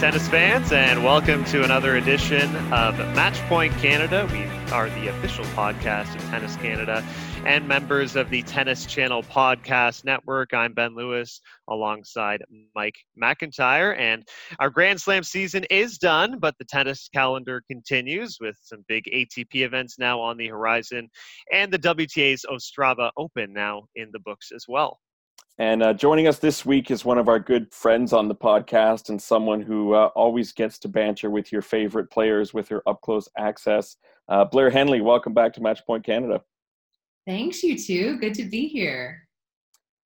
Tennis fans, and welcome to another edition of Matchpoint Canada. We are the official podcast of Tennis Canada and members of the Tennis Channel Podcast Network. I'm Ben Lewis alongside Mike McIntyre. And our Grand Slam season is done, but the tennis calendar continues with some big ATP events now on the horizon and the WTA's Ostrava Open now in the books as well. And uh, joining us this week is one of our good friends on the podcast and someone who uh, always gets to banter with your favorite players with her up close access. Uh, Blair Henley, welcome back to Matchpoint Canada. Thanks, you too. Good to be here.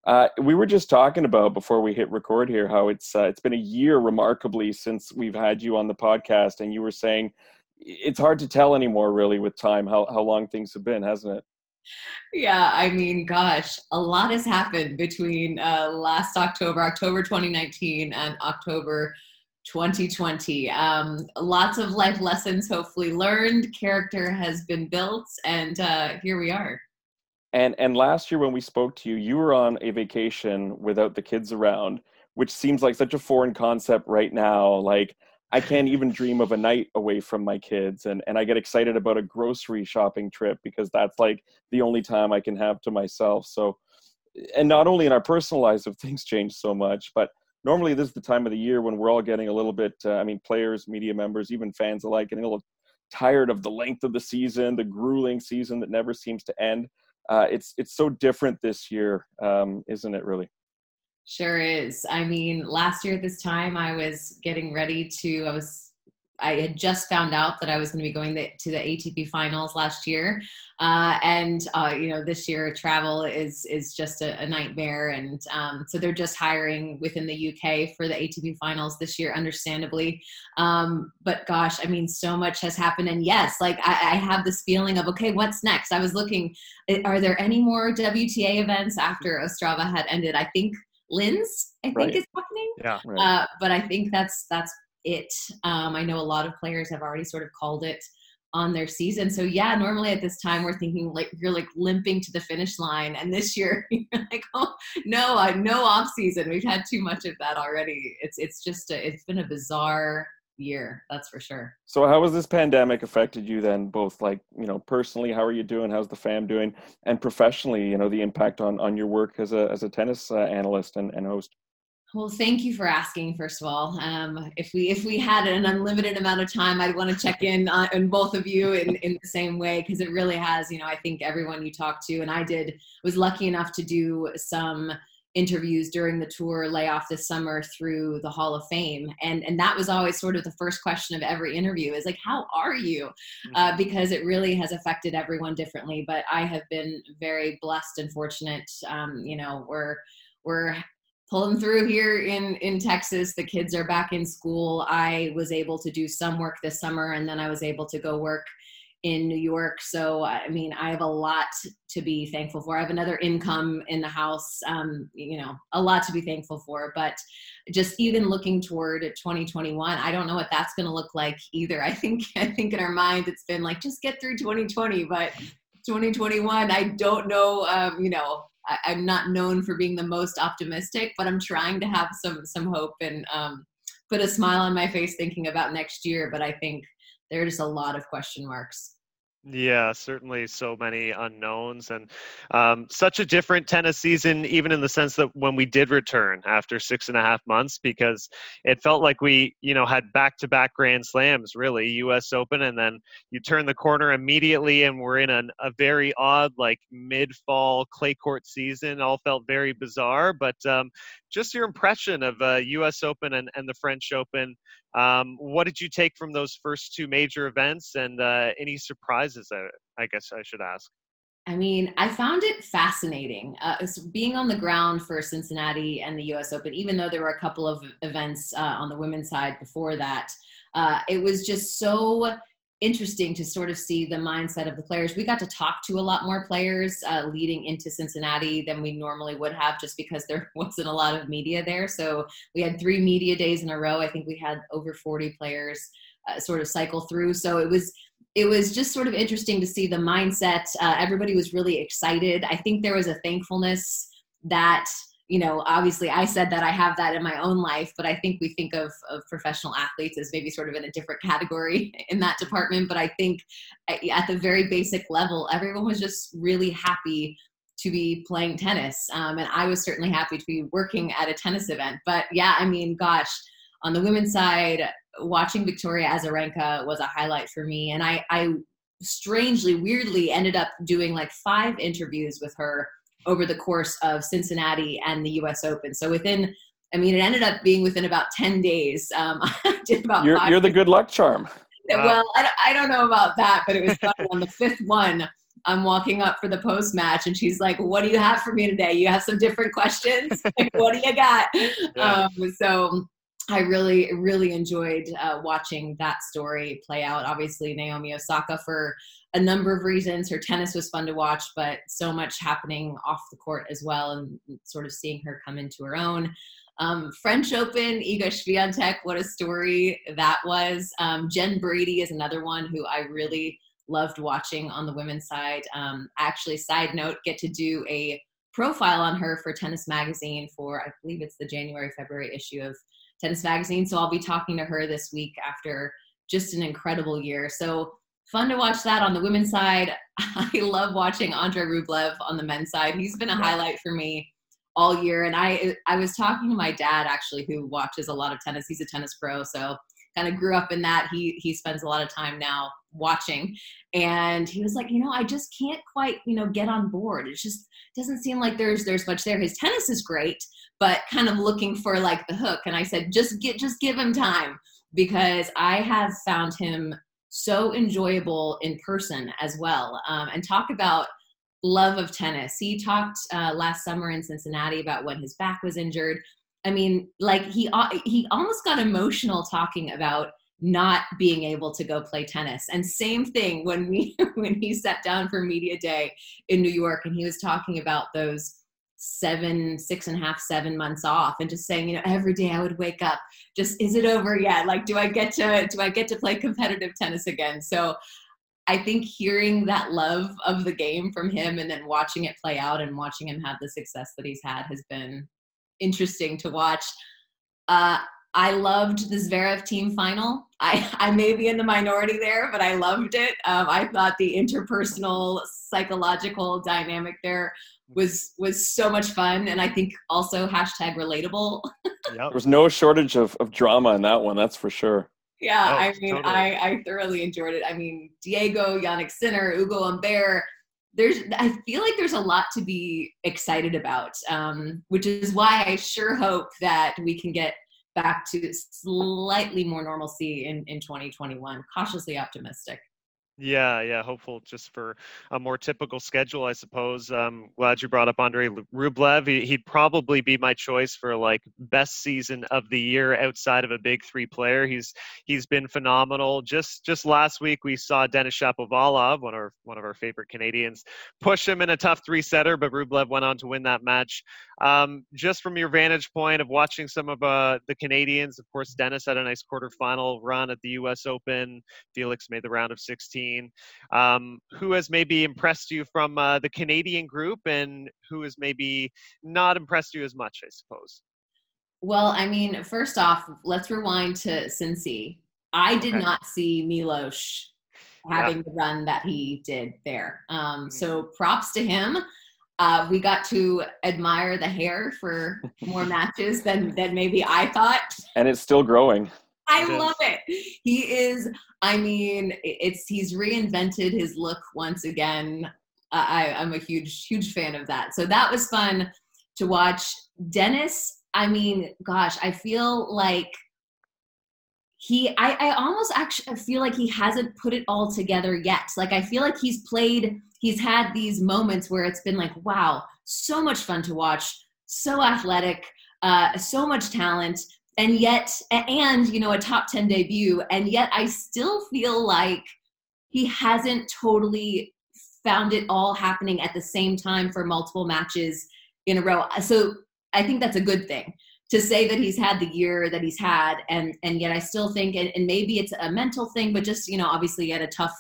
Uh, we were just talking about before we hit record here how it's uh, it's been a year remarkably since we've had you on the podcast, and you were saying it's hard to tell anymore, really, with time how how long things have been, hasn't it? Yeah, I mean, gosh, a lot has happened between uh, last October, October 2019, and October 2020. Um, lots of life lessons hopefully learned, character has been built, and uh, here we are. And and last year when we spoke to you, you were on a vacation without the kids around, which seems like such a foreign concept right now. Like I can't even dream of a night away from my kids and and I get excited about a grocery shopping trip because that's like the only time I can have to myself. So and not only in our personal lives have things changed so much, but normally this is the time of the year when we're all getting a little bit uh, I mean players, media members, even fans alike getting a little tired of the length of the season, the grueling season that never seems to end. Uh, it's it's so different this year, um, isn't it? Really. Sure is. I mean, last year at this time, I was getting ready to, I was, I had just found out that I was going to be going to the ATP finals last year. Uh, and, uh, you know, this year travel is, is just a, a nightmare. And um, so they're just hiring within the UK for the ATP finals this year, understandably. Um, but gosh, I mean, so much has happened. And yes, like I, I have this feeling of, okay, what's next? I was looking, are there any more WTA events after Ostrava had ended? I think Linz, I think right. is happening. Yeah. Right. Uh, but I think that's that's it. Um, I know a lot of players have already sort of called it on their season. So yeah, normally at this time we're thinking like you're like limping to the finish line, and this year you're like, oh no, uh, no off season. We've had too much of that already. It's it's just a, it's been a bizarre year that's for sure. So how has this pandemic affected you then both like you know personally how are you doing? How's the fam doing? And professionally you know the impact on on your work as a as a tennis uh, analyst and, and host? Well thank you for asking first of all. Um, if we if we had an unlimited amount of time i'd want to check in on, on both of you in, in the same way because it really has you know i think everyone you talk to and i did was lucky enough to do some interviews during the tour layoff this summer through the Hall of Fame. And, and that was always sort of the first question of every interview is like, how are you? Mm-hmm. Uh, because it really has affected everyone differently. But I have been very blessed and fortunate. Um, you know, we're, we're pulling through here in in Texas. The kids are back in school. I was able to do some work this summer, and then I was able to go work in New York. So, I mean, I have a lot to be thankful for. I have another income in the house, um, you know, a lot to be thankful for. But just even looking toward 2021, I don't know what that's going to look like either. I think, I think in our mind, it's been like, just get through 2020, but 2021, I don't know, um, you know, I, am not known for being the most optimistic, but I'm trying to have some, some hope and um, put a smile on my face thinking about next year. But I think there's a lot of question marks. Yeah, certainly so many unknowns and um, such a different tennis season, even in the sense that when we did return after six and a half months, because it felt like we, you know, had back to back Grand Slams, really, US Open, and then you turn the corner immediately and we're in an, a very odd, like mid fall clay court season. All felt very bizarre, but um, just your impression of uh, US Open and, and the French Open um, what did you take from those first two major events, and uh, any surprises? I, I guess I should ask. I mean, I found it fascinating uh, being on the ground for Cincinnati and the U.S. Open. Even though there were a couple of events uh, on the women's side before that, uh, it was just so interesting to sort of see the mindset of the players. We got to talk to a lot more players uh, leading into Cincinnati than we normally would have, just because there wasn't a lot of media there. So we had three media days in a row. I think we had over 40 players uh, sort of cycle through. So it was it was just sort of interesting to see the mindset. Uh, everybody was really excited. I think there was a thankfulness that you know, obviously I said that I have that in my own life, but I think we think of, of professional athletes as maybe sort of in a different category in that department. But I think at the very basic level, everyone was just really happy to be playing tennis. Um, and I was certainly happy to be working at a tennis event. But yeah, I mean, gosh, on the women's side, watching Victoria Azarenka was a highlight for me. And I, I strangely, weirdly ended up doing like five interviews with her over the course of Cincinnati and the US Open. So within, I mean, it ended up being within about 10 days. Um, I did about You're, you're the good luck charm. Well, I, I don't know about that, but it was on the fifth one. I'm walking up for the post match, and she's like, "What do you have for me today? You have some different questions. like, what do you got?" Yeah. Um, so I really, really enjoyed uh, watching that story play out. Obviously, Naomi Osaka for a number of reasons. Her tennis was fun to watch, but so much happening off the court as well, and sort of seeing her come into her own. Um, French Open, Iga Swiatek, what a story that was. Um, Jen Brady is another one who I really loved watching on the women's side. Um, actually, side note, get to do a profile on her for Tennis Magazine for, I believe it's the January, February issue of Tennis Magazine. So I'll be talking to her this week after just an incredible year. So fun to watch that on the women's side. I love watching Andre Rublev on the men's side. He's been a highlight for me all year. And I I was talking to my dad actually, who watches a lot of tennis. He's a tennis pro, so kind of grew up in that. He he spends a lot of time now watching, and he was like, you know, I just can't quite you know get on board. It just doesn't seem like there's there's much there. His tennis is great, but kind of looking for like the hook. And I said, just get just give him time because I have found him so enjoyable in person as well. Um, and talk about love of tennis. He talked uh, last summer in Cincinnati about when his back was injured. I mean, like he uh, he almost got emotional talking about not being able to go play tennis. And same thing when we when he sat down for media day in New York and he was talking about those seven, six and a half, seven months off and just saying, you know, every day I would wake up, just is it over yet? Like, do I get to do I get to play competitive tennis again? So I think hearing that love of the game from him and then watching it play out and watching him have the success that he's had has been interesting to watch. Uh, I loved the Zverev team final. I, I may be in the minority there, but I loved it. Um, I thought the interpersonal psychological dynamic there was was so much fun and i think also hashtag relatable. Yep. there was no shortage of, of drama in that one that's for sure. Yeah oh, i mean totally. i i thoroughly enjoyed it. I mean diego jannik sinner ugo humbert there's i feel like there's a lot to be excited about um, which is why i sure hope that we can get back to slightly more normalcy in in 2021 cautiously optimistic yeah, yeah, hopeful just for a more typical schedule, I suppose. Um, glad you brought up Andre Rublev. He, would probably be my choice for like best season of the year outside of a big three player. He's he's been phenomenal. Just just last week we saw Denis Shapovalov, one of our, one of our favorite Canadians, push him in a tough three setter, but Rublev went on to win that match. Um, just from your vantage point of watching some of uh, the Canadians, of course, Denis had a nice quarterfinal run at the U.S. Open. Felix made the round of 16. Um, who has maybe impressed you from uh, the Canadian group, and who has maybe not impressed you as much? I suppose. Well, I mean, first off, let's rewind to Cincy. I did okay. not see Milos having yeah. the run that he did there. Um, so mm-hmm. props to him. Uh, we got to admire the hair for more matches than than maybe I thought. And it's still growing. I it love it. He is. I mean, it's he's reinvented his look once again. I, I'm a huge huge fan of that. So that was fun to watch. Denis, I mean, gosh, I feel like he I, I almost actually feel like he hasn't put it all together yet like i feel like he's played he's had these moments where it's been like wow so much fun to watch so athletic uh, so much talent and yet and you know a top 10 debut and yet i still feel like he hasn't totally found it all happening at the same time for multiple matches in a row uh, so i think that's a good thing to say that he's had the year that he's had and and yet i still think and, and maybe it's a mental thing but just you know obviously he had a tough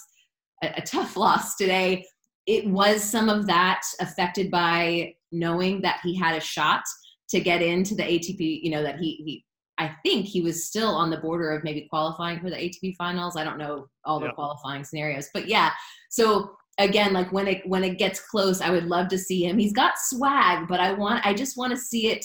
a, a tough loss today it was some of that affected by knowing that he had a shot to get into the ATP. You know that he he I think he was still on the border of maybe qualifying for the ATP finals. I don't know all the qualifying scenarios, but yeah. So again, like when it when it gets close, I would love to see him. He's got swag, but I want I just want to see it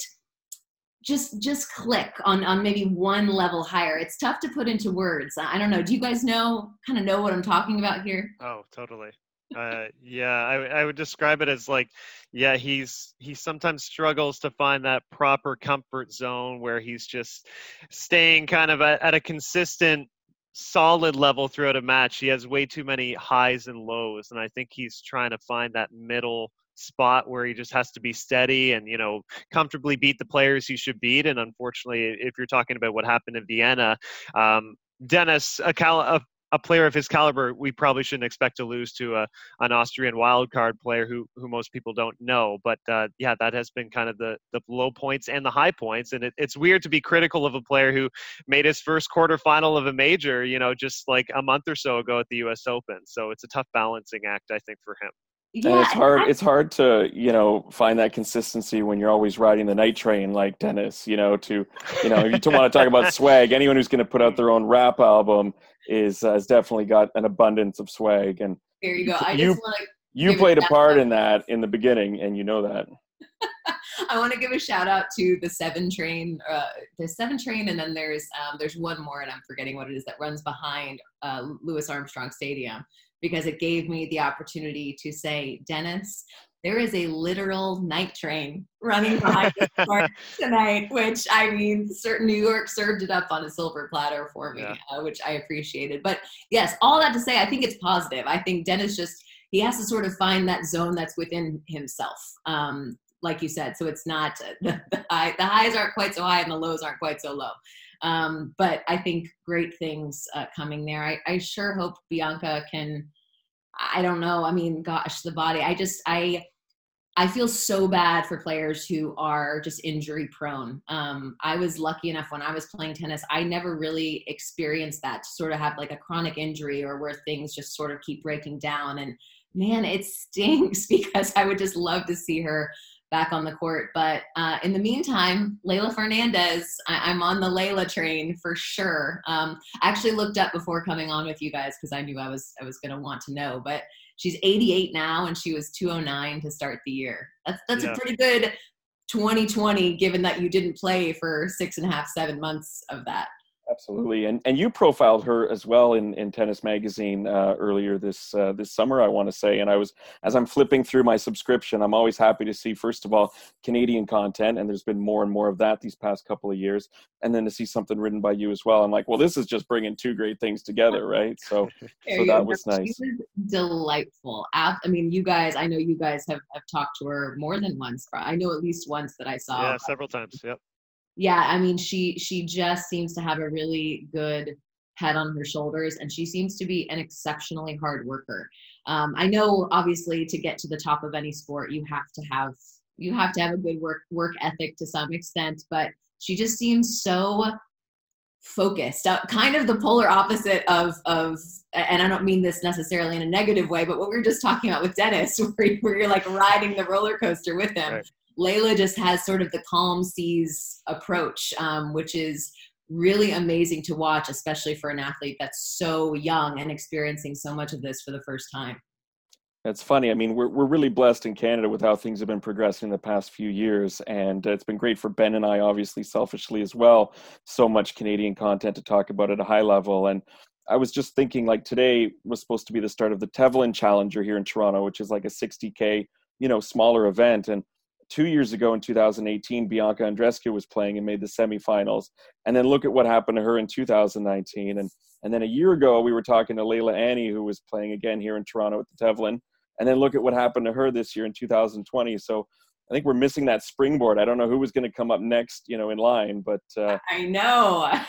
just just click on on maybe one level higher. It's tough to put into words. I don't know. Do you guys know kind of know what I'm talking about here? Oh, totally uh, yeah, I, I would describe it as like, yeah, he's he sometimes struggles to find that proper comfort zone where he's just staying kind of at, at a consistent, solid level throughout a match. He has way too many highs and lows, and I think he's trying to find that middle spot where he just has to be steady and you know comfortably beat the players he should beat. And unfortunately, if you're talking about what happened in Vienna, um, Denis, a, cal- a a player of his caliber, we probably shouldn't expect to lose to a, an Austrian wildcard player who, who most people don't know. But uh, yeah, that has been kind of the, the low points and the high points. And it, it's weird to be critical of a player who made his first quarterfinal of a major, you know, just like a month or so ago at the U.S. Open. So it's a tough balancing act, I think, for him. Yeah, and it's hard. It's hard to you know find that consistency when you're always riding the night train like Denis. You know, to you know, if you want to talk about swag. Anyone who's going to put out their own rap album is has definitely got an abundance of swag. And here you go. I you, just want to. You played a part in that in the beginning, and you know that. I want to give a shout out to the Seven Train, uh, the Seven Train, and then there's um, there's one more, and I'm forgetting what it is that runs behind uh, Louis Armstrong Stadium because it gave me the opportunity to say, Denis, there is a literal night train running behind tonight, which I mean, certain New York served it up on a silver platter for me, yeah. uh, which I appreciated. But yes, all that to say, I think it's positive. I think Denis just he has to sort of find that zone that's within himself. Um, like you said, so it's not the, the, high, the highs aren't quite so high and the lows aren't quite so low. Um, but I think great things uh, coming there. I, I sure hope Bianca can I don't know. I mean, gosh, the body. I just I I feel so bad for players who are just injury prone. Um, I was lucky enough when I was playing tennis, I never really experienced that to sort of have like a chronic injury or where things just sort of keep breaking down. And man, it stinks because I would just love to see her back on the court. But uh, in the meantime, Leylah Fernandez, I- am on the Leylah train for sure. Um, I actually looked up before coming on with you guys because I knew I was I was going to want to know. But she's 88 now, and she was 209 to start the year. That's that's yeah. a pretty good 2020, given that you didn't play for six and a half, seven months of that. Absolutely, and and you profiled her as well in, in Tennis Magazine uh, earlier this uh, this summer, I want to say. And I was as I'm flipping through my subscription, I'm always happy to see first of all Canadian content, and there's been more and more of that these past couple of years, and then to see something written by you as well. I'm like, well, this is just bringing two great things together, right? So so that was nice. Was delightful. I mean, you guys, I know you guys have have talked to her more than once. I know at least once that I saw. Yeah, several times. Yep yeah, I mean, she she just seems to have a really good head on her shoulders, and she seems to be an exceptionally hard worker. Um, I know, obviously, to get to the top of any sport, you have to have you have to have a good work work ethic to some extent, but she just seems so focused uh, kind of the polar opposite of of and i don't mean this necessarily in a negative way but what we were just talking about with denis where, where you're like riding the roller coaster with him right. Leylah just has sort of the calm seas approach, um, which is really amazing to watch, especially for an athlete that's so young and experiencing so much of this for the first time. That's funny. I mean, we're we're really blessed in Canada with how things have been progressing in the past few years, and it's been great for Ben and I, obviously, selfishly as well. So much Canadian content to talk about at a high level, and I was just thinking, like today was supposed to be the start of the Tevlin Challenger here in Toronto, which is like a 60k, you know, smaller event, and two years ago in 2018, Bianca Andreescu was playing and made the semifinals. And then look at what happened to her in 2019. And and then a year ago, we were talking to Leylah Annie, who was playing again here in Toronto at the Tevlin. And then look at what happened to her this year in 2020. So I think we're missing that springboard. I don't know who was going to come up next, you know, in line, but uh, I know.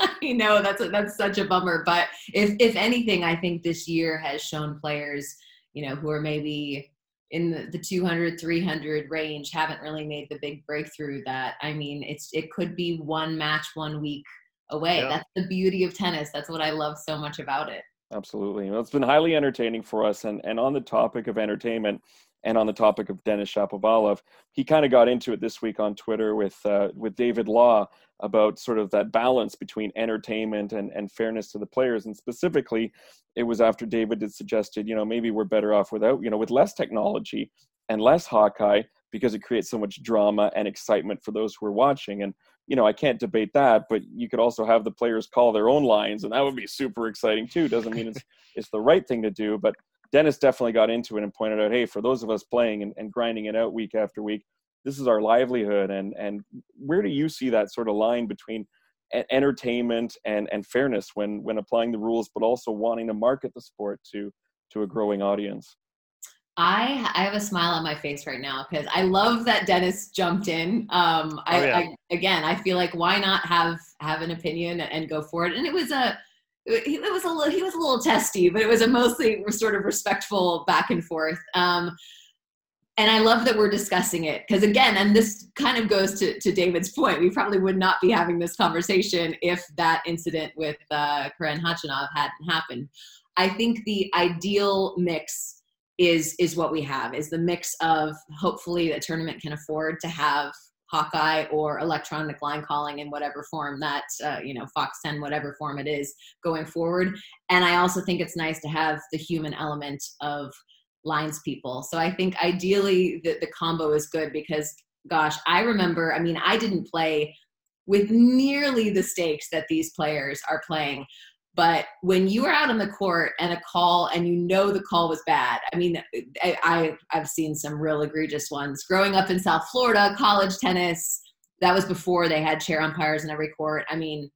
I know that's a, that's such a bummer. But if if anything, I think this year has shown players, you know, who are maybe in the, the 200 300 range haven't really made the big breakthrough that i mean it's it could be one match one week away. Yeah. that's the beauty of tennis. That's what i love so much about it. Absolutely. Well, it's been highly entertaining for us and and on the topic of entertainment And on the topic of Denis Shapovalov, he kind of got into it this week on Twitter with uh, with David Law about sort of that balance between entertainment and, and fairness to the players. And specifically, it was after David had suggested, you know, maybe we're better off without, you know, with less technology and less Hawkeye because it creates so much drama and excitement for those who are watching. And you know, I can't debate that, but you could also have the players call their own lines, and that would be super exciting too. Doesn't mean it's it's the right thing to do, but Denis definitely got into it and pointed out, hey, for those of us playing and, and grinding it out week after week, this is our livelihood. And and where do you see that sort of line between entertainment and and fairness when when applying the rules, but also wanting to market the sport to to a growing audience? I I have a smile on my face right now because I love that Denis jumped in. Um, I, oh, yeah. I, again, I feel like why not have have an opinion and go for it? And it was a it was a little, he was a little testy, but it was a mostly sort of respectful back and forth. Um, and I love that we're discussing it because again, and this kind of goes to, to David's point, we probably would not be having this conversation if that incident with uh, Karen Khachanov hadn't happened. I think the ideal mix is is what we have is the mix of hopefully the tournament can afford to have Hawkeye or electronic line calling in whatever form that, uh, you know, FoxTenn, whatever form it is going forward. And I also think it's nice to have the human element of lines people. So I think ideally the, the combo is good because, gosh, I remember, I mean, I didn't play with nearly the stakes that these players are playing. But when you are out on the court and a call and you know the call was bad, I mean, I, I I've seen some real egregious ones. Growing up in South Florida, college tennis, that was before they had chair umpires in every court. I mean,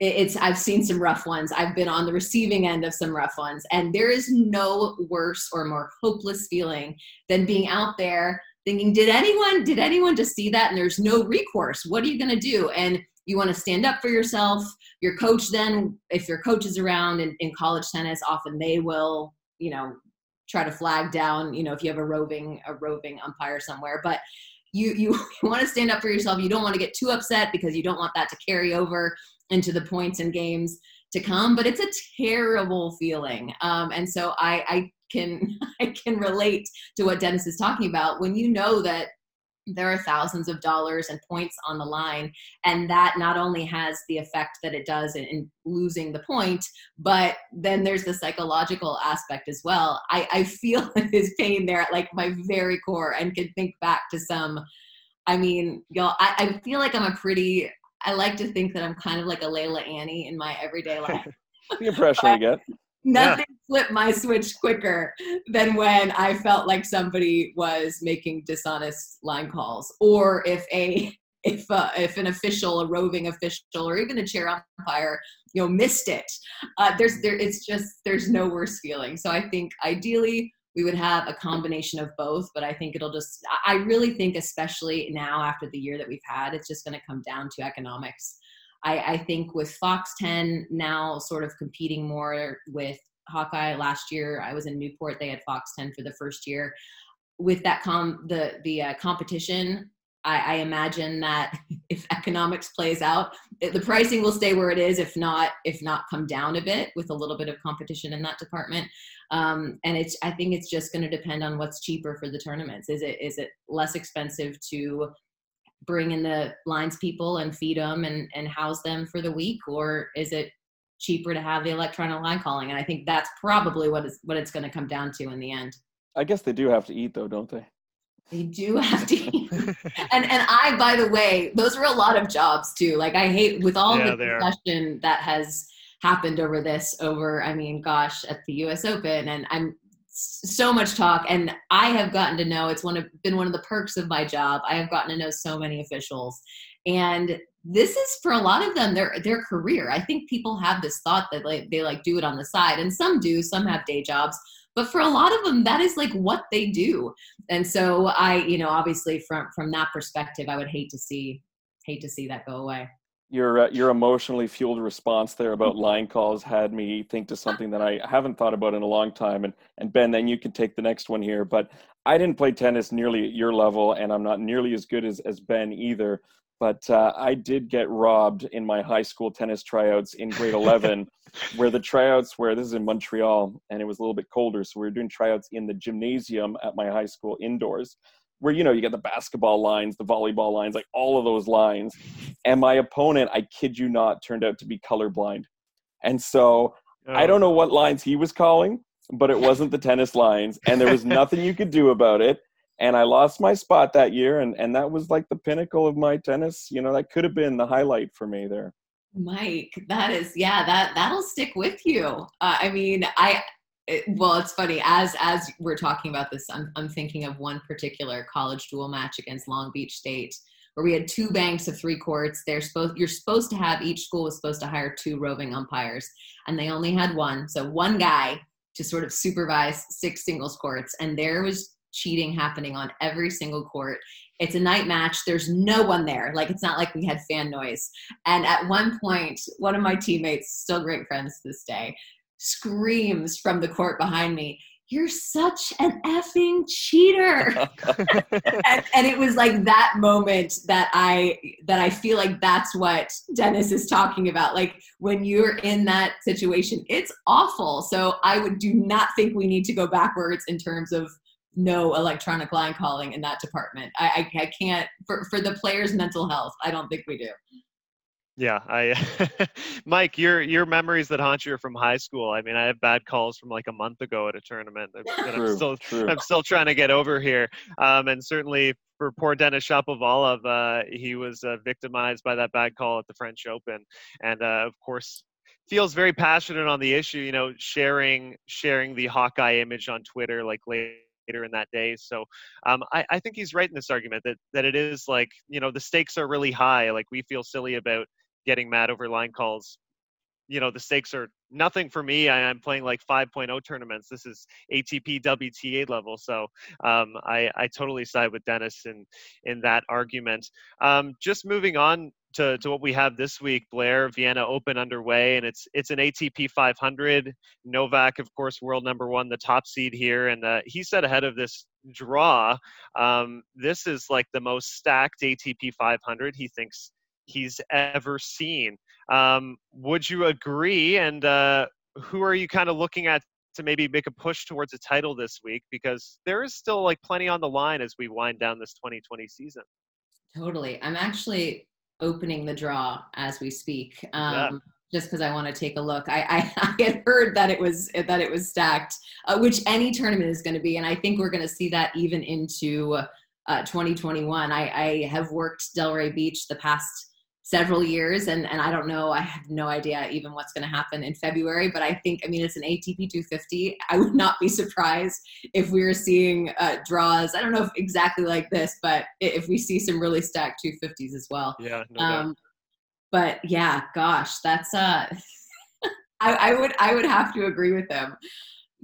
it's I've seen some rough ones. I've been on the receiving end of some rough ones, and there is no worse or more hopeless feeling than being out there thinking, "Did anyone? Did anyone just see that?" And there's no recourse. What are you to do? And you want to stand up for yourself. Your coach then if your coach is around in, in college tennis often they will you know try to flag down you know if you have a roving a roving umpire somewhere. But you you, you want to stand up for yourself. You don't want to get too upset because you don't want that to carry over into the points and games to come. But it's a terrible feeling. Um, and so i i can i can relate to what denis is talking about. When you know that there are thousands of dollars and points on the line and that not only has the effect that it does in, in losing the point but then there's the psychological aspect as well. I, I feel his pain there at like my very core and can think back to some i mean y'all I, I feel like i'm a pretty i like to think that i'm kind of like a leylah annie in my everyday life. The impression I get nothing yeah. flipped my switch quicker than when I felt like somebody was making dishonest line calls, or if a if uh, if an official, a roving official, or even a chair umpire, you know, missed it. Uh, there's there, it's just there's no worse feeling. So I think ideally we would have a combination of both, but I think it'll just I really think especially now after the year that we've had, it's just going to come down to economics. I, I think with FoxTenn now sort of competing more with Hawkeye last year, I was in Newport. They had FoxTenn for the first year. With that com the the uh, competition, I, I, imagine that if economics plays out, the pricing will stay where it is. If not, if not, come down a bit with a little bit of competition in that department. Um, and it's I think it's just going to depend on what's cheaper for the tournaments. Is it is it less expensive to bring in the lines people and feed them and, and house them for the week or is it cheaper to have the electronic line calling? And i think that's probably what is what it's going to come down to in the end. I guess they do have to eat though don't they? They do have to eat. And and i by the way those are a lot of jobs too. Like i hate with all yeah, the discussion that has happened over this over i mean gosh at the us open and i'm so much talk and i have gotten to know it's one of been one of the perks of my job i have gotten to know so many officials and this is for a lot of them their their career. I think people have this thought that like they like do it on the side and some do some have day jobs but for a lot of them that is like what they do. And so i you know obviously from from that perspective i would hate to see hate to see that go away your uh, your emotionally fueled response there about line calls had me think to something that I haven't thought about in a long time. And and Ben, then you can take the next one here. But I didn't play tennis nearly at your level, and I'm not nearly as good as as Ben either. but uh, I did get robbed in my high school tennis tryouts in grade 11, where the tryouts were this is in Montreal, and it was a little bit colder, so we were doing tryouts in the gymnasium at my high school indoors, where you know you got the basketball lines, the volleyball lines, like all of those lines. And my opponent, I kid you not, turned out to be colorblind, and so oh. I don't know what lines he was calling, but it wasn't the tennis lines, and there was nothing you could do about it and I lost my spot that year, and and that was like the pinnacle of my tennis. You know, that could have been the highlight for me there. Mike, that is yeah, that that'll stick with you. Uh, I mean, I it, well, it's funny as as we're talking about this, I'm I'm thinking of one particular college dual match against Long Beach State where we had two banks of three courts. They're supposed you're supposed to have each school was supposed to hire two roving umpires, and they only had one. So one guy to sort of supervise six singles courts, and there was cheating happening on every single court. It's a night match. There's no one there. Like it's not like we had fan noise. And at one point, one of my teammates, still great friends to this day, screams from the court behind me, you're such an effing cheater and, and, it was like that moment that i that i feel like that's what denis is talking about like when you're in that situation it's awful so i would do not think we need to go backwards in terms of no electronic line calling in that department. I, I, I can't for for the players' mental health. I don't think we do. Yeah, I, Mike, your your memories that haunt you are from high school. I mean, I have bad calls from like a month ago at a tournament that, true, I'm still true. I'm still trying to get over here. Um, and certainly for poor Denis Shapovalov, uh, he was uh, victimized by that bad call at the French Open, and uh, of course feels very passionate on the issue. You know, sharing sharing the Hawkeye image on Twitter like late later in that day. So um, I, I think he's right in this argument that that it is like you know the stakes are really high. Like we feel silly about getting mad over line calls. You know the stakes are nothing for me. I, am playing like 5.0 tournaments. This is ATP WTA level, so um, I, I totally side with Denis in in that argument. Um, just moving on to, to what we have this week, Blair Vienna Open underway, and it's it's an ATP 500. Novak, of course, world number one, the top seed here, and uh, he said ahead of this draw, um, this is like the most stacked ATP 500 he thinks he's ever seen. Um, would you agree? And uh, who are you kind of looking at to maybe make a push towards a title this week? Because there is still like plenty on the line as we wind down this 2020 season. Totally. I'm actually opening the draw as we speak. Um, yeah. Just because I want to take a look, I, I, I, had heard that it was that it was stacked, uh, which any tournament is going to be, and I think we're going to see that even into uh, 2021. I, I have worked Delray Beach the past several years and and I don't know I have no idea even what's going to happen in February but I think I mean it's an ATP 250 I would not be surprised if we were seeing uh, draws I don't know if exactly like this but if we see some really stacked 250s as well. Yeah no um, but yeah gosh that's uh I, I would I would have to agree with them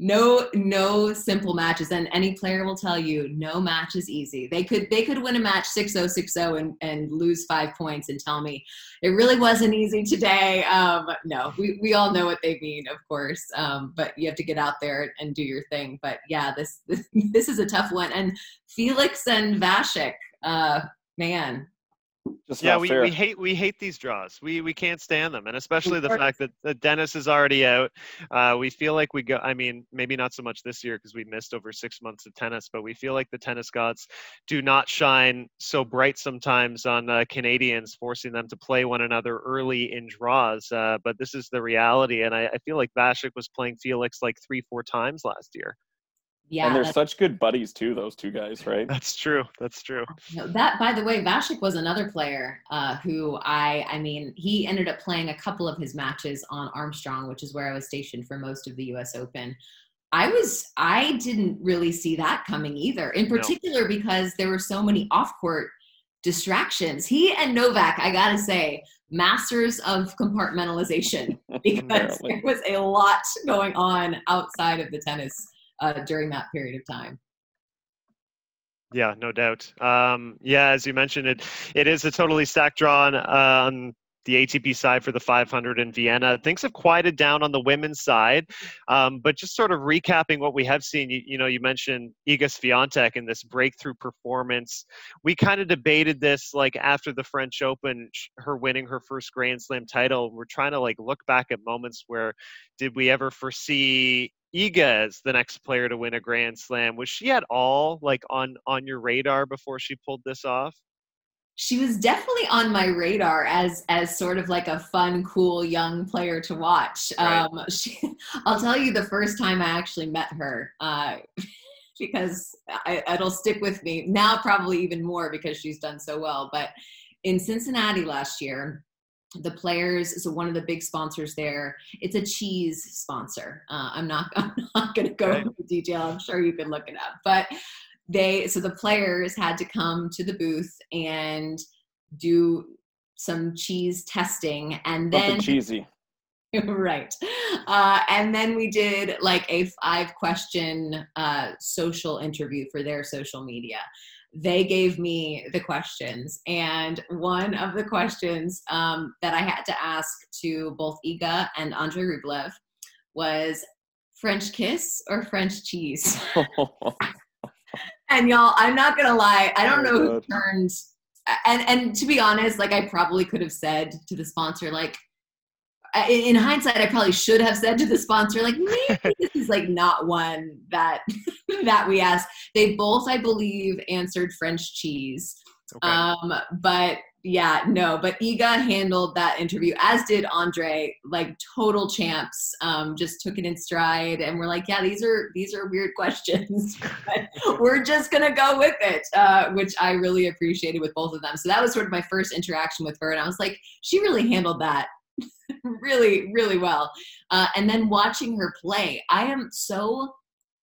no no simple matches and any player will tell you no match is easy. They could they could win a match 6-0 6-0 and, and lose five points and tell me it really wasn't easy today. Um, no we, we all know what they mean of course um, but you have to get out there and do your thing. But yeah this this, this is a tough one and felix and vasek uh, man just yeah, we, we hate we hate these draws. We we can't stand them, and especially the fact that, that Denis is already out. Uh, we feel like we go. I mean, maybe not so much this year because we missed over six months of tennis, but we feel like the tennis gods do not shine so bright sometimes on uh, Canadians, forcing them to play one another early in draws. Uh, but this is the reality, and I, I feel like Vasek was playing Felix like three four times last year. Yeah, and they're such good buddies too. Those two guys, right? That's true. That's true. that, by the way, Vasek was another player uh, who I, I mean, he ended up playing a couple of his matches on Armstrong, which is where I was stationed for most of the U.S. Open. I was, I didn't really see that coming either. In particular, no. because there were so many off-court distractions. He and Novak, I gotta say, masters of compartmentalization because there was a lot going on outside of the tennis uh, during that period of time. Yeah, no doubt. Um, yeah, as you mentioned, it it is a totally stacked draw on, uh, the ATP side for the 500 in Vienna. Things have quieted down on the women's side, um, but just sort of recapping what we have seen. You, you know, you mentioned Iga Swiatek and this breakthrough performance. We kind of debated this like after the French Open, her winning her first Grand Slam title. We're trying to like look back at moments where did we ever foresee Iga is the next player to win a Grand Slam? Was she at all like on on your radar before she pulled this off? she was definitely on my radar as as sort of like a fun, cool young player to watch. Right. Um, she, I'll tell you the first time I actually met her. Uh, because I, it'll stick with me now, probably even more because she's done so well. But in Cincinnati last year, the players so one of the big sponsors there. It's a cheese sponsor. Uh, i'm not i'm not going to go right. into detail. I'm sure you can look it up. But they so the players had to come to the booth and do some cheese testing and then cheesy. Right. Uh, and then we did like a five question uh, social interview for their social media they gave me the questions and one of the questions um, that i had to ask to both iga and andre rublev was french kiss or french cheese and y'all, I'm not gonna lie, I don't oh, know who turned. And and to be honest, like I probably could have said to the sponsor, like in hindsight, I probably should have said to the sponsor, like maybe this is like not one that that we asked. They both, I believe, answered French cheese. Okay. Um, but yeah, no, but Iga handled that interview, as did Andre, like total champs. Um, just took it in stride, and we're like, yeah, these are these are weird questions, we're just gonna go with it, uh, which I really appreciated with both of them. So that was sort of my first interaction with her, and I was like, she really handled that really, really well. Uh, and then watching her play, I am so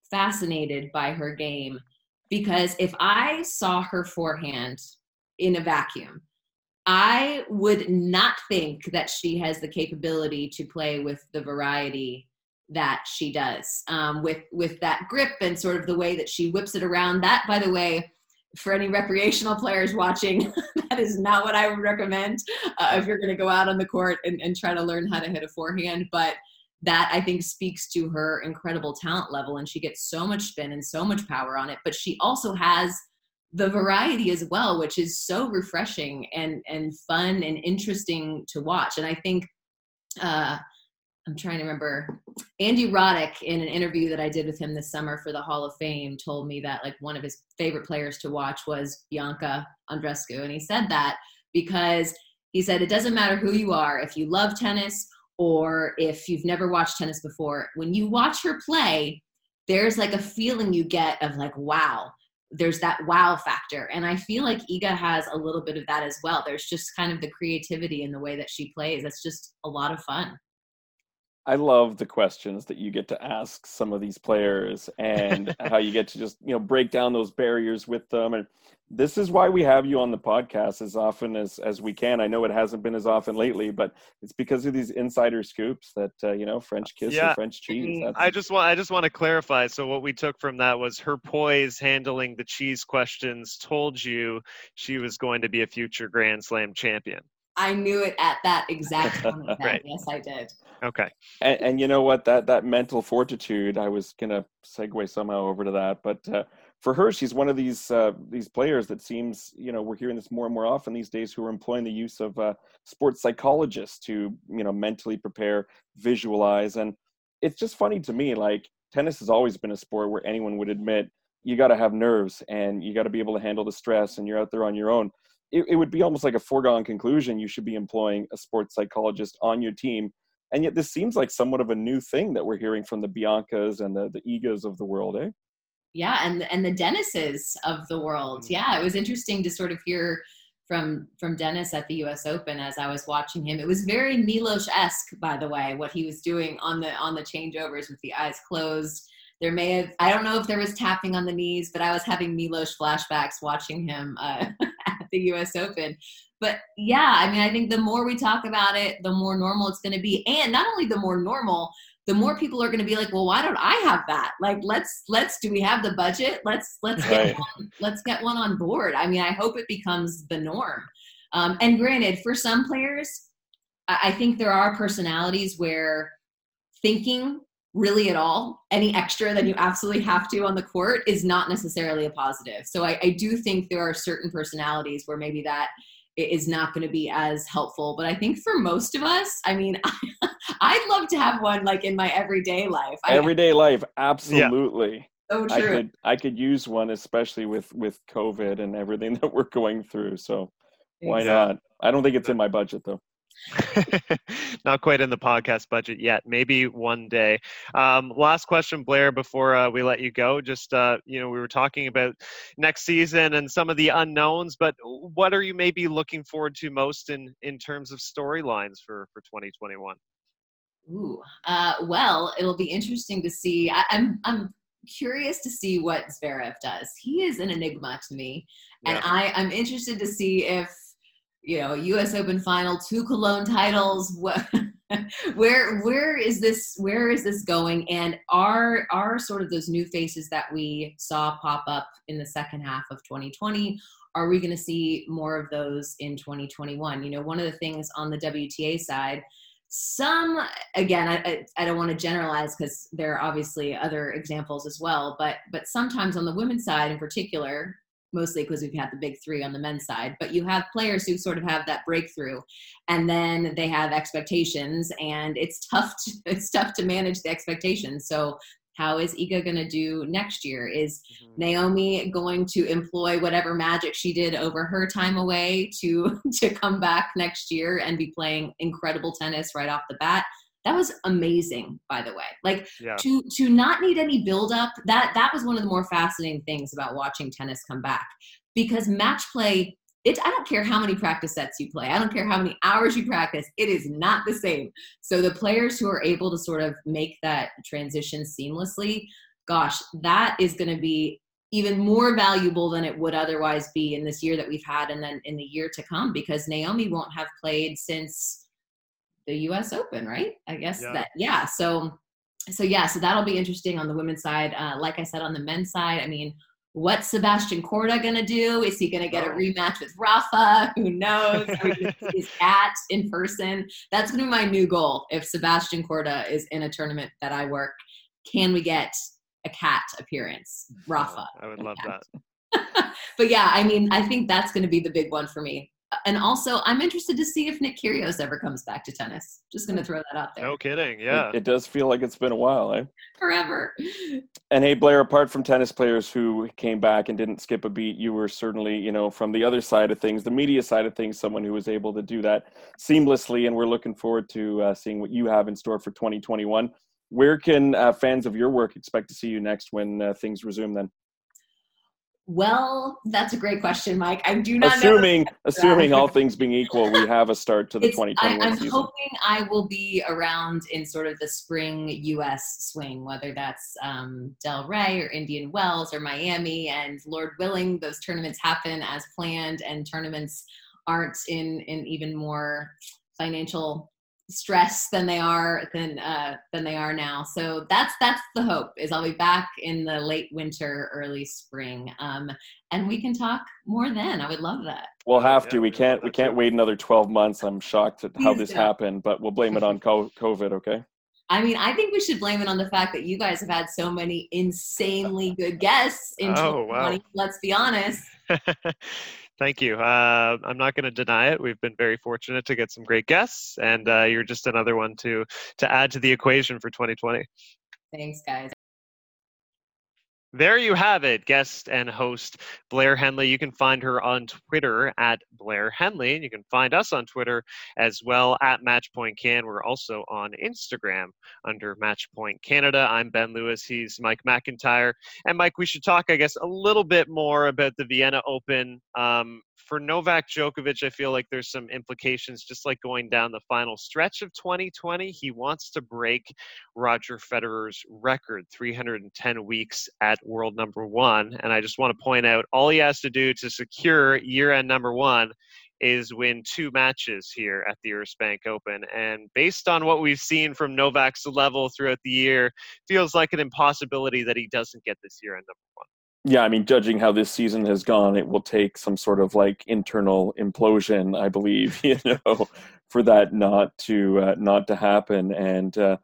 fascinated by her game because if I saw her forehand in a vacuum I would not think that she has the capability to play with the variety that she does um, with with that grip and sort of the way that she whips it around. That, by the way, for any recreational players watching, that is not what I would recommend uh, if you're going to go out on the court and, and try to learn how to hit a forehand. But that I think speaks to her incredible talent level, and she gets so much spin and so much power on it. But she also has the variety as well, which is so refreshing and and fun and interesting to watch. And I think uh, I'm trying to remember. Andy Roddick in an interview that I did with him this summer for the Hall of Fame told me that like one of his favorite players to watch was Bianca Andreescu, and he said that because he said it doesn't matter who you are if you love tennis or if you've never watched tennis before when you watch her play there's like a feeling you get of like wow there's that wow factor. And i feel like iga has a little bit of that as well. There's just kind of the creativity in the way that she plays. That's just a lot of fun i love the questions that you get to ask some of these players and how you get to just you know break down those barriers with them and this is why we have you on the podcast as often as as we can. I know it hasn't been as often lately, but it's because of these insider scoops that uh, you know French kiss yeah. French cheese. That's... I just want I just want to clarify. So what we took from that was her poise handling the cheese questions told you she was going to be a future Grand Slam champion. I knew it at that exact moment. right. Yes, I did. Okay. And, and, you know what? That that mental fortitude. I was gonna segue somehow over to that, but. Uh, for her, she's one of these uh, these players that seems, you know, we're hearing this more and more often these days, who are employing the use of uh, sports psychologists to, you know, mentally prepare, visualize, and it's just funny to me. Like tennis has always been a sport where anyone would admit you got to have nerves and you got to be able to handle the stress, and you're out there on your own. It, it would be almost like a foregone conclusion you should be employing a sports psychologist on your team and yet this seems like somewhat of a new thing that we're hearing from the Biancas and the the Igas of the world, eh? yeah and and the denises of the world mm. yeah it was interesting to sort of hear from from denis at the us open as i was watching him it was very milos-esque by the way what he was doing on the on the changeovers with the eyes closed there may have i don't know if there was tapping on the knees but i was having milos flashbacks watching him uh, at the us open. But yeah i mean i think the more we talk about it the more normal it's going to be. And not only the more normal the more people are going to be like well why don't i have that? Like let's let's do we have the budget? Let's let's get right. one, let's get one on board. I mean i hope it becomes the norm. Um, and granted for some players I think there are personalities where thinking really at all, any extra than you absolutely have to on the court is not necessarily a positive. So I, I do think there are certain personalities where maybe that is not going to be as helpful. But I think for most of us, I mean, I'd love to have one like in my everyday life. Everyday I, life, absolutely. Yeah. So true. I could I could use one, especially with with COVID and everything that we're going through. So why not? I don't think it's in my budget though. Not quite in the podcast budget yet. Maybe one day. Um, last question, Blair, before uh, we let you go. Just uh, you know, we were talking about next season and some of the unknowns, but what are you maybe looking forward to most in in terms of storylines for for 2021? Ooh, uh, well, it'll be interesting to see. I, I'm I'm curious to see what Zverev does. He is an enigma to me, yeah. and I I'm interested to see if you know, U.S. Open final, two Cologne titles. What, where where is this where is this going? And are are sort of those new faces that we saw pop up in the second half of 2020? Are we going to see more of those in 2021? You know, one of the things on the WTA side some again i, I don't want to generalize because there are obviously other examples as well but but sometimes on the women's side in particular mostly because we've had the big three on the men's side. But you have players who sort of have that breakthrough, and then they have expectations, and it's tough. To, it's tough to manage the expectations. So. How is Iga going to do next year? Is mm-hmm. Naomi going to employ whatever magic she did over her time away to to come back next year and be playing incredible tennis right off the bat? That was amazing by the way like yeah. to to not need any build up that that was one of the more fascinating things about watching tennis come back because match play it, I don't care how many practice sets you play. I don't care how many hours you practice. It is not the same. So the players who are able to sort of make that transition seamlessly, gosh, that is going to be even more valuable than it would otherwise be in this year that we've had and then in the year to come because Naomi won't have played since the U.S. Open, right? I guess yeah. that yeah. So so yeah, so that'll be interesting on the women's side. Uh, like I said, on the men's side, I mean, what's Sebastian Corda gonna do? Is he gonna get a oh. rematch with Rafa? Who knows? Is cat in person. That's gonna be my new goal. If Sebastian Corda is in a tournament that I work, can we get a cat appearance? Rafa. I would love that. but yeah, I mean, I think that's going to be the big one for me and also I'm interested to see if Nick Kyrgios ever comes back to tennis. Just going to throw that out there. No kidding. Yeah. It, it, does feel like it's been a while, eh? Forever. And hey, Blair, apart from tennis players who came back and didn't skip a beat, you were certainly, you know, from the other side of things, the media side of things, someone who was able to do that seamlessly. And we're looking forward to uh, seeing what you have in store for 2021. Where can uh, fans of your work expect to see you next when uh, things resume then? Well, that's a great question, Mike. I do not assuming assuming all things being equal, we have a start to the 2021 I, season. hoping I will be around in sort of the spring U.S. swing, whether that's um, Delray or Indian Wells or Miami, and Lord willing, those tournaments happen as planned, and tournaments aren't in in even more financial stress than they are than uh, than they are now. So that's that's the hope is I'll be back in the late winter, early spring, um, and we can talk more then. I would love that. We'll have to. We can't. We can't wait another twelve months. I'm shocked at how this happened, but we'll blame it on COVID. Okay. I mean, I think we should blame it on the fact that you guys have had so many insanely good guests in oh, wow. Let's be honest. Thank you. Uh, I'm not going to deny it. We've been very fortunate to get some great guests, and uh, you're just another one to to add to the equation for 2020. Thanks, guys. There you have it, guest and host Blair Henley. You can find her on Twitter at Blair Henley, and you can find us on Twitter as well at Matchpoint Can. We're also on Instagram under Matchpoint Canada. I'm Ben Lewis. He's Mike McIntyre. And Mike, we should talk, I guess, a little bit more about the Vienna Open. Um, for Novak Djokovic, I feel like there's some implications, just like going down the final stretch of 2020. He wants to break Roger Federer's record, 310 weeks at world number one. And I just want to point out all he has to do to secure year end number one is win two matches here at the Erste Bank Open. And based on what we've seen from Novak's level throughout the year, feels like an impossibility that he doesn't get this year end number one. Yeah, I mean, judging how this season has gone, it will take some sort of like internal implosion, I believe, you know, for that not to uh, not to happen. And uh,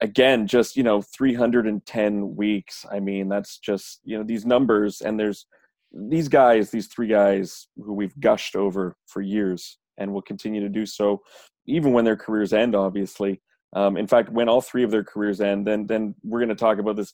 again, just you know, 310 weeks. I mean, that's just you know these numbers, and there's these guys, these three guys who we've gushed over for years, and will continue to do so, even when their careers end. Obviously, um, in fact, when all three of their careers end, then then we're going to talk about this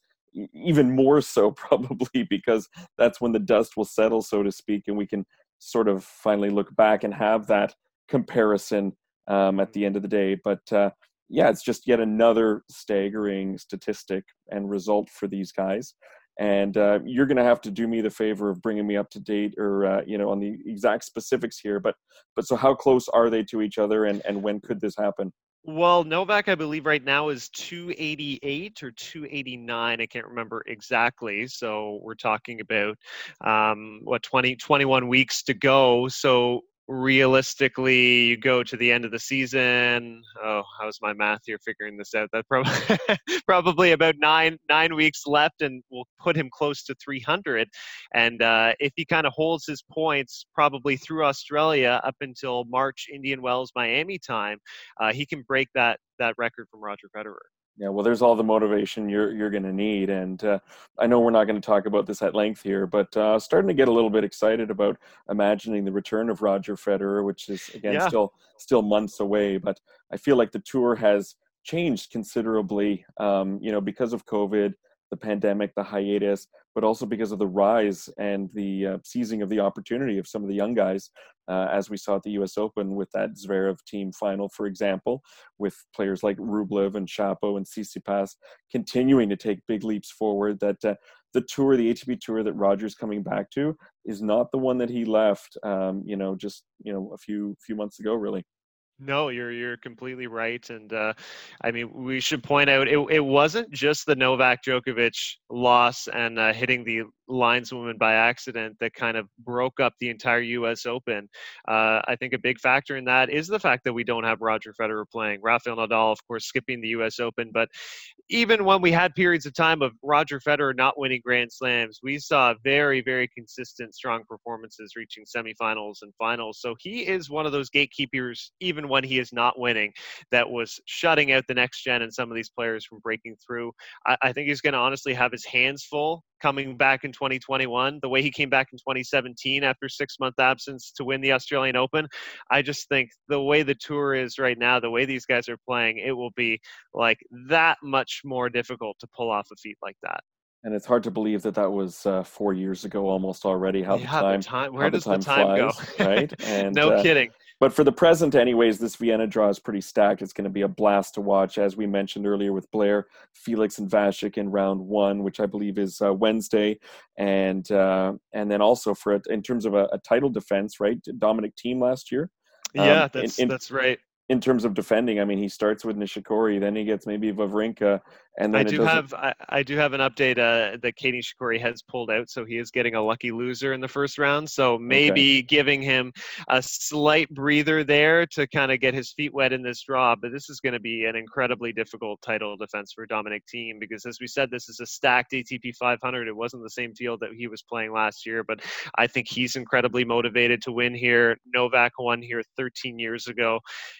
even more so probably because that's when the dust will settle so to speak and we can sort of finally look back and have that comparison um, at the end of the day. But uh, yeah it's just yet another staggering statistic and result for these guys. And uh, you're going to have to do me the favor of bringing me up to date or uh, you know on the exact specifics here but but so how close are they to each other and and when could this happen well, Novak, I believe right now is 288 or 289. I can't remember exactly. So we're talking about um, what 20, 21 weeks to go. So realistically you go to the end of the season. Oh how's my math here figuring this out? That probably probably about nine nine weeks left and we'll put him close to 300 and uh, if he kind of holds his points probably through australia up until march indian wells miami time uh, he can break that that record from roger federer yeah, well, there's all the motivation you're you're going to need, and uh, I know we're not going to talk about this at length here, but uh, starting to get a little bit excited about imagining the return of Roger Federer, which is again yeah. still still months away. But I feel like the tour has changed considerably, um, you know, because of COVID, the pandemic, the hiatus, but also because of the rise and the uh, seizing of the opportunity of some of the young guys, uh, as we saw at the U.S. Open with that Zverev Thiem final, for example, with players like Rublev and Shapo and Tsitsipas continuing to take big leaps forward. That uh, the tour, the ATP tour that Roger's coming back to, is not the one that he left, um, you know, just you know a few few months ago, really. No, you're you're completely right, and uh, I mean we should point out it, it wasn't just the Novak Djokovic loss and uh, hitting the lineswoman by accident that kind of broke up the entire U.S. Open. Uh, I think a big factor in that is the fact that we don't have Roger Federer playing. Rafael Nadal, of course, skipping the U.S. Open, but even when we had periods of time of Roger Federer not winning Grand Slams, we saw very very consistent, strong performances reaching semifinals and finals. So he is one of those gatekeepers, even when he is not winning, that was shutting out the next gen and some of these players from breaking through. I, I think he's going to honestly have his hands full coming back in 2021. The way he came back in 2017 after six month absence to win the Australian Open, I just think the way the tour is right now, the way these guys are playing, it will be like that much more difficult to pull off a feat like that. And it's hard to believe that that was uh, four years ago almost already. How yeah, the time, the time where does the time, the time flies, go? right? And no uh, kidding but for the present, anyways, this Vienna draw is pretty stacked. It's going to be a blast to watch, as we mentioned earlier with Blair, Felix, and Vasek in round one, which I believe is uh, Wednesday, and uh, and then also for a, in terms of a, a, title defense, right? Dominic Thiem last year. Yeah, um, that's in, in, that's right in terms of defending, I mean, he starts with Nishikori, then he gets maybe Wawrinka, and then I do have I, I, do have an update uh, that Katie Nishikori has pulled out, so he is getting a lucky loser in the first round. So maybe okay. giving him a slight breather there to kind of get his feet wet in this draw. But this is going to be an incredibly difficult title defense for Dominic Thiem because, as we said, this is a stacked ATP 500. It wasn't the same field that he was playing last year, but I think he's incredibly motivated to win here. Novak won here 13 years ago,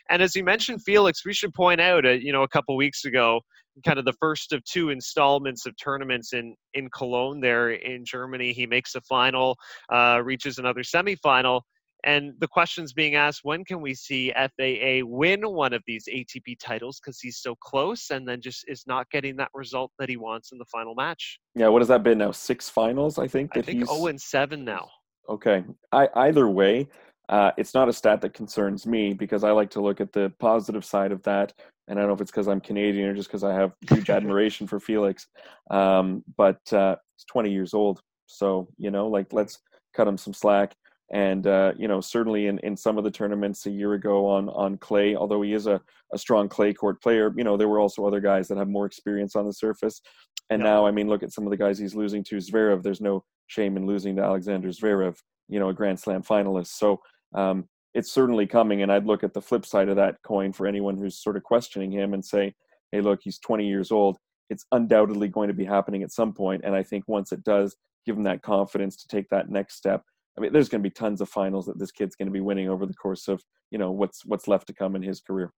and and as you mentioned, Felix, we should point out, uh, you know, a couple weeks ago, kind of the first of two installments of tournaments in in Cologne there in Germany. He makes a final, uh, reaches another semifinal. And the question's being asked when can we see FAA win one of these ATP titles because he's so close and then just is not getting that result that he wants in the final match? Yeah, what has that been now? Six finals, I think. That I think he's... 0 and 7 now. Okay. I, either way, uh, it's not a stat that concerns me because I like to look at the positive side of that. And I don't know if it's because I'm Canadian or just because I have huge admiration for Felix. Um, but uh, he's 20 years old. So, you know, like let's cut him some slack. And, uh, you know, certainly in, in some of the tournaments a year ago on, on clay, although he is a, a strong clay court player, you know, there were also other guys that have more experience on the surface. And now, I mean, look at some of the guys he's losing to Zverev. There's no shame in losing to Alexander Zverev, you know, a Grand Slam finalist. So, um, it's certainly coming. And I'd look at the flip side of that coin for anyone who's sort of questioning him and say, hey, look, he's 20 years old. It's undoubtedly going to be happening at some point. And I think once it does, give him that confidence to take that next step. I mean, there's going to be tons of finals that this kid's going to be winning over the course of you know what's what's left to come in his career.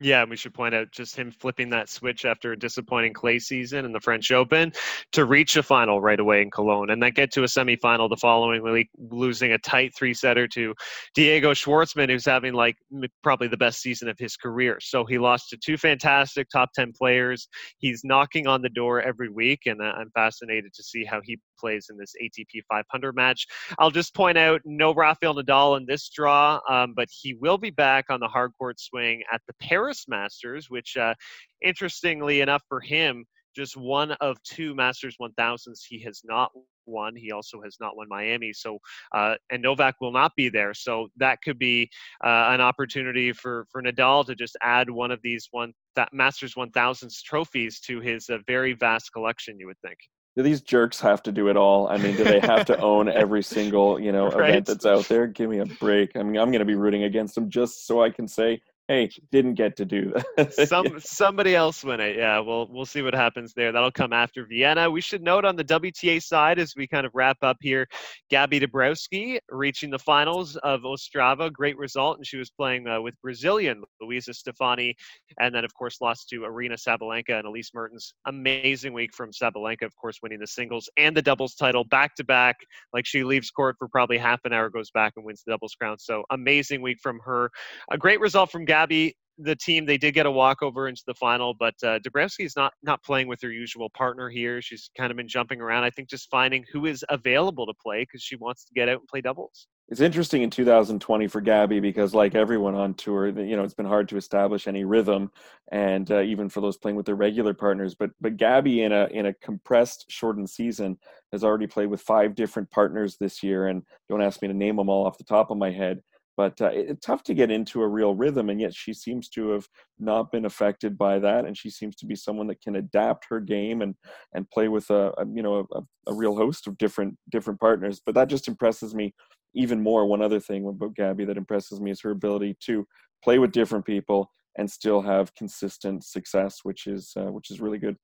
Yeah, and we should point out just him flipping that switch after a disappointing clay season in the French Open to reach a final right away in Cologne and then get to a semifinal the following week, losing a tight three setter to Diego Schwartzman, who's having like probably the best season of his career. So he lost to two fantastic top 10 players. He's knocking on the door every week, and I'm fascinated to see how he plays in this ATP 500 match. I'll just point out no Rafael Nadal in this draw, um, but he will be back on the hard court swing at the Paris Paris Masters, which, uh, interestingly enough for him, just one of two Masters 1000s he has not won. He also has not won Miami. So, uh, and Novak will not be there. So that could be uh, an opportunity for for Nadal to just add one of these one that Masters 1000s trophies to his uh, very vast collection. You would think. Do these jerks have to do it all? I mean, do they have to own every single you know right. event that's out there? Give me a break. I mean, I'm going to be rooting against them just so I can say hey, didn't get to do that. Some somebody else win it. Yeah, we'll we'll see what happens there. That'll come after Vienna. We should note on the WTA side as we kind of wrap up here, Gabby Dabrowski reaching the finals of Ostrava. Great result, and she was playing uh, with Brazilian Luisa Stefani, and then of course lost to Aryna Sabalenka and Elise Mertens. Amazing week from Sabalenka, of course, winning the singles and the doubles title back to back. Like she leaves court for probably half an hour, goes back and wins the doubles crown. So amazing week from her. A great result from. Gabby Gabby, the team they did get a walkover into the final, but uh, Dabrowski is not not playing with her usual partner here. She's kind of been jumping around. I think just finding who is available to play because she wants to get out and play doubles. It's interesting in 2020 for Gabby because, like everyone on tour, you know, it's been hard to establish any rhythm, and uh, even for those playing with their regular partners. But but Gabby in a in a compressed, shortened season has already played with five different partners this year, and don't ask me to name them all off the top of my head but uh, it's tough to get into a real rhythm and yet she seems to have not been affected by that and she seems to be someone that can adapt her game and and play with a, a you know a, a, real host of different different partners. But that just impresses me even more. One other thing about gabby that impresses me is her ability to play with different people and still have consistent success which is uh, which is really good.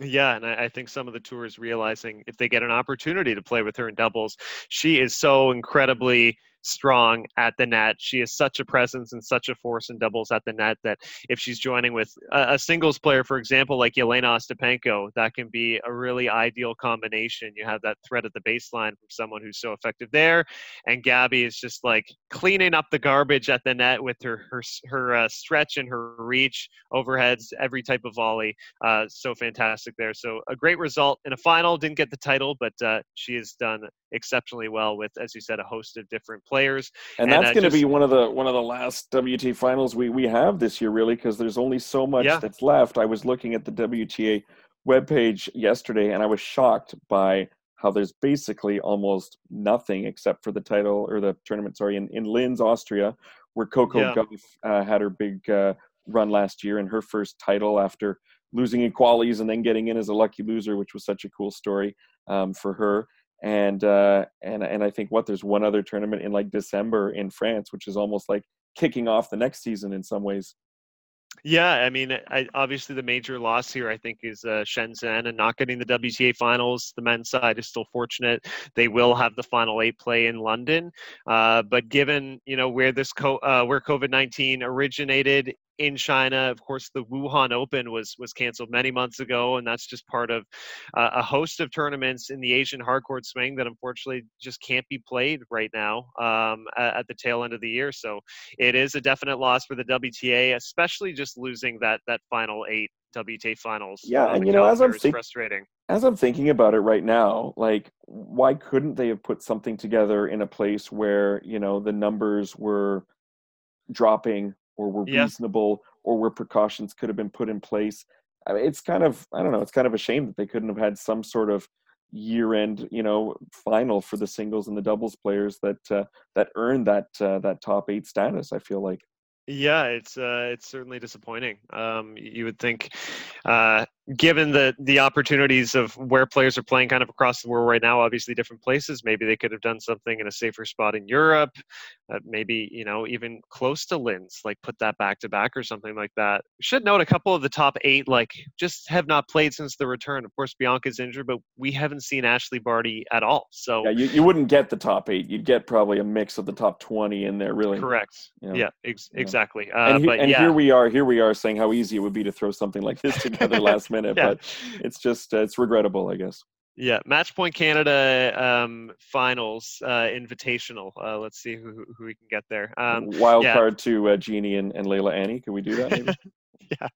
Yeah, and I, think some of the tours realizing if they get an opportunity to play with her in doubles, she is so incredibly strong at the net. She is such a presence and such a force in doubles at the net that if she's joining with a, a singles player, for example, like Jelena Ostapenko, that can be a really ideal combination. You have that threat at the baseline from someone who's so effective there, and Gabby is just like cleaning up the garbage at the net with her her her uh, stretch and her reach, overheads, every type of volley. Uh, so fantastic there. So a great result in a final. Didn't get the title, but uh, she has done exceptionally well with, as you said, a host of different players. And, and that's going to be one of the one of the last WTA finals we we have this year, really, because there's only so much yeah. that's left. I was looking at the WTA webpage yesterday, and I was shocked by how there's basically almost nothing except for the title or the tournament. Sorry, in in Linz, Austria, where Coco yeah. Gauff uh, had her big uh, run last year and her first title after losing in qualies and then getting in as a lucky loser, which was such a cool story um, for her and uh, and and I think what there's one other tournament in like December in France, which is almost like kicking off the next season in some ways. Yeah, I mean, I, obviously the major loss here, I think, is uh, Shenzhen and not getting the WTA finals. The men's side is still fortunate; they will have the final eight play in London. Uh, but given you know where this co- uh, where COVID nineteen originated in China. Of course, the Wuhan Open was was canceled many months ago, and that's just part of uh, a host of tournaments in the Asian hardcourt swing that unfortunately just can't be played right now um, at, at, the tail end of the year. So it is a definite loss for the WTA, especially just losing that that final eight WTA finals. Yeah, and you know, as I'm think- frustrating. As I'm thinking about it right now, like why couldn't they have put something together in a place where you know the numbers were dropping or were reasonable or where precautions could have been put in place. I mean, it's kind of I don't know. It's kind of a shame that they couldn't have had some sort of year-end, you know, final for the singles and the doubles players that uh, that earned that uh, that top eight status. I feel like. Yeah, it's uh, it's certainly disappointing. Um, you would think uh, given the the opportunities of where players are playing kind of across the world right now obviously different places maybe they could have done something in a safer spot in europe uh, maybe you know even close to linz like put that back to back or something like that. Should note a couple of the top eight like just have not played since the return. Of course bianca's injured but we haven't seen ashley barty at all. So yeah you, you wouldn't get the top eight. You'd get probably a mix of the top 20 in there really. Correct. You know? yeah ex- exactly. Uh, and, he, but and yeah. here we are here we are saying how easy it would be to throw something like this together last minute yeah. but it's just uh, it's regrettable, I guess. Yeah, Match Point Canada um, finals uh, invitational. Uh, let's see who, who we can get there. Um, Wild yeah. card to uh, Genie and, and Leylah Annie. Can we do that? Yeah,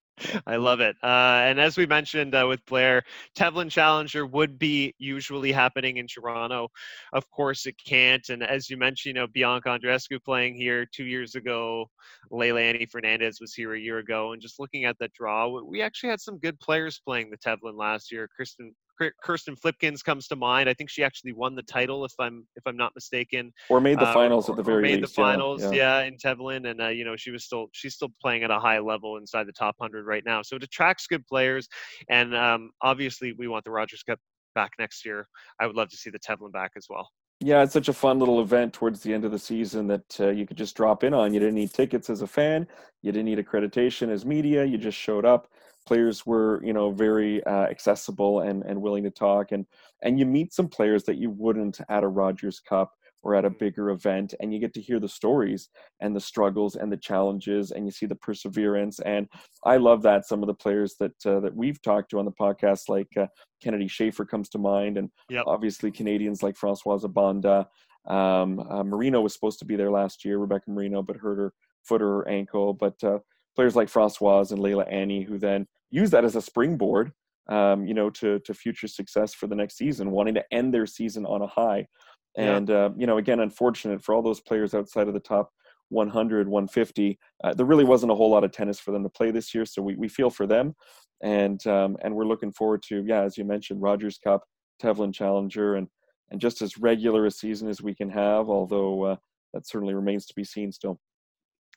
I love it. Uh, and as we mentioned uh, with Blair, Tevlin Challenger would be usually happening in Toronto. Of course, it can't. And as you mentioned, you know, Bianca Andreescu playing here two years ago. Annie Fernandez was here a year ago. And just looking at that draw, we actually had some good players playing the Tevlin last year. Kristen Kirsten Flipkens comes to mind. I think she actually won the title, if I'm if I'm not mistaken, or made the uh, finals or, at the very made least. the finals, yeah, yeah. yeah in Tevlin, and uh, you know she was still she's still playing at a high level inside the top hundred right now. So it attracts good players, and um, obviously we want the Rogers Cup back next year. I would love to see the Tevlin back as well. Yeah, it's such a fun little event towards the end of the season that uh, you could just drop in on. You didn't need tickets as a fan, you didn't need accreditation as media. You just showed up players were you know very uh, accessible and and willing to talk and and you meet some players that you wouldn't at a Rogers Cup or at a bigger event and you get to hear the stories and the struggles and the challenges and you see the perseverance and I love that some of the players that uh, that we've talked to on the podcast like uh, Kennedy Schaefer comes to mind and yep. obviously Canadians like Françoise Abanda um, uh, Marino was supposed to be there last year Rebecca Marino but hurt her foot or her ankle but uh, players like Francoise and Leylah Annie, who then use that as a springboard, um, you know, to to future success for the next season, wanting to end their season on a high. And yeah. uh, you know, again, unfortunate for all those players outside of the top 100, 150. Uh, there really wasn't a whole lot of tennis for them to play this year, so we, we feel for them, and um, and we're looking forward to yeah, as you mentioned, Rogers Cup, Tevlin Challenger, and and just as regular a season as we can have. Although uh, that certainly remains to be seen still.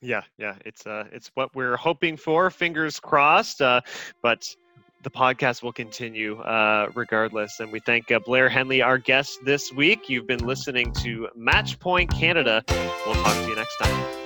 Yeah, yeah, it's uh, it's what we're hoping for. Fingers crossed. Uh, but the podcast will continue uh, regardless. And we thank uh, Blair Henley, our guest this week. You've been listening to Match Point Canada. We'll talk to you next time.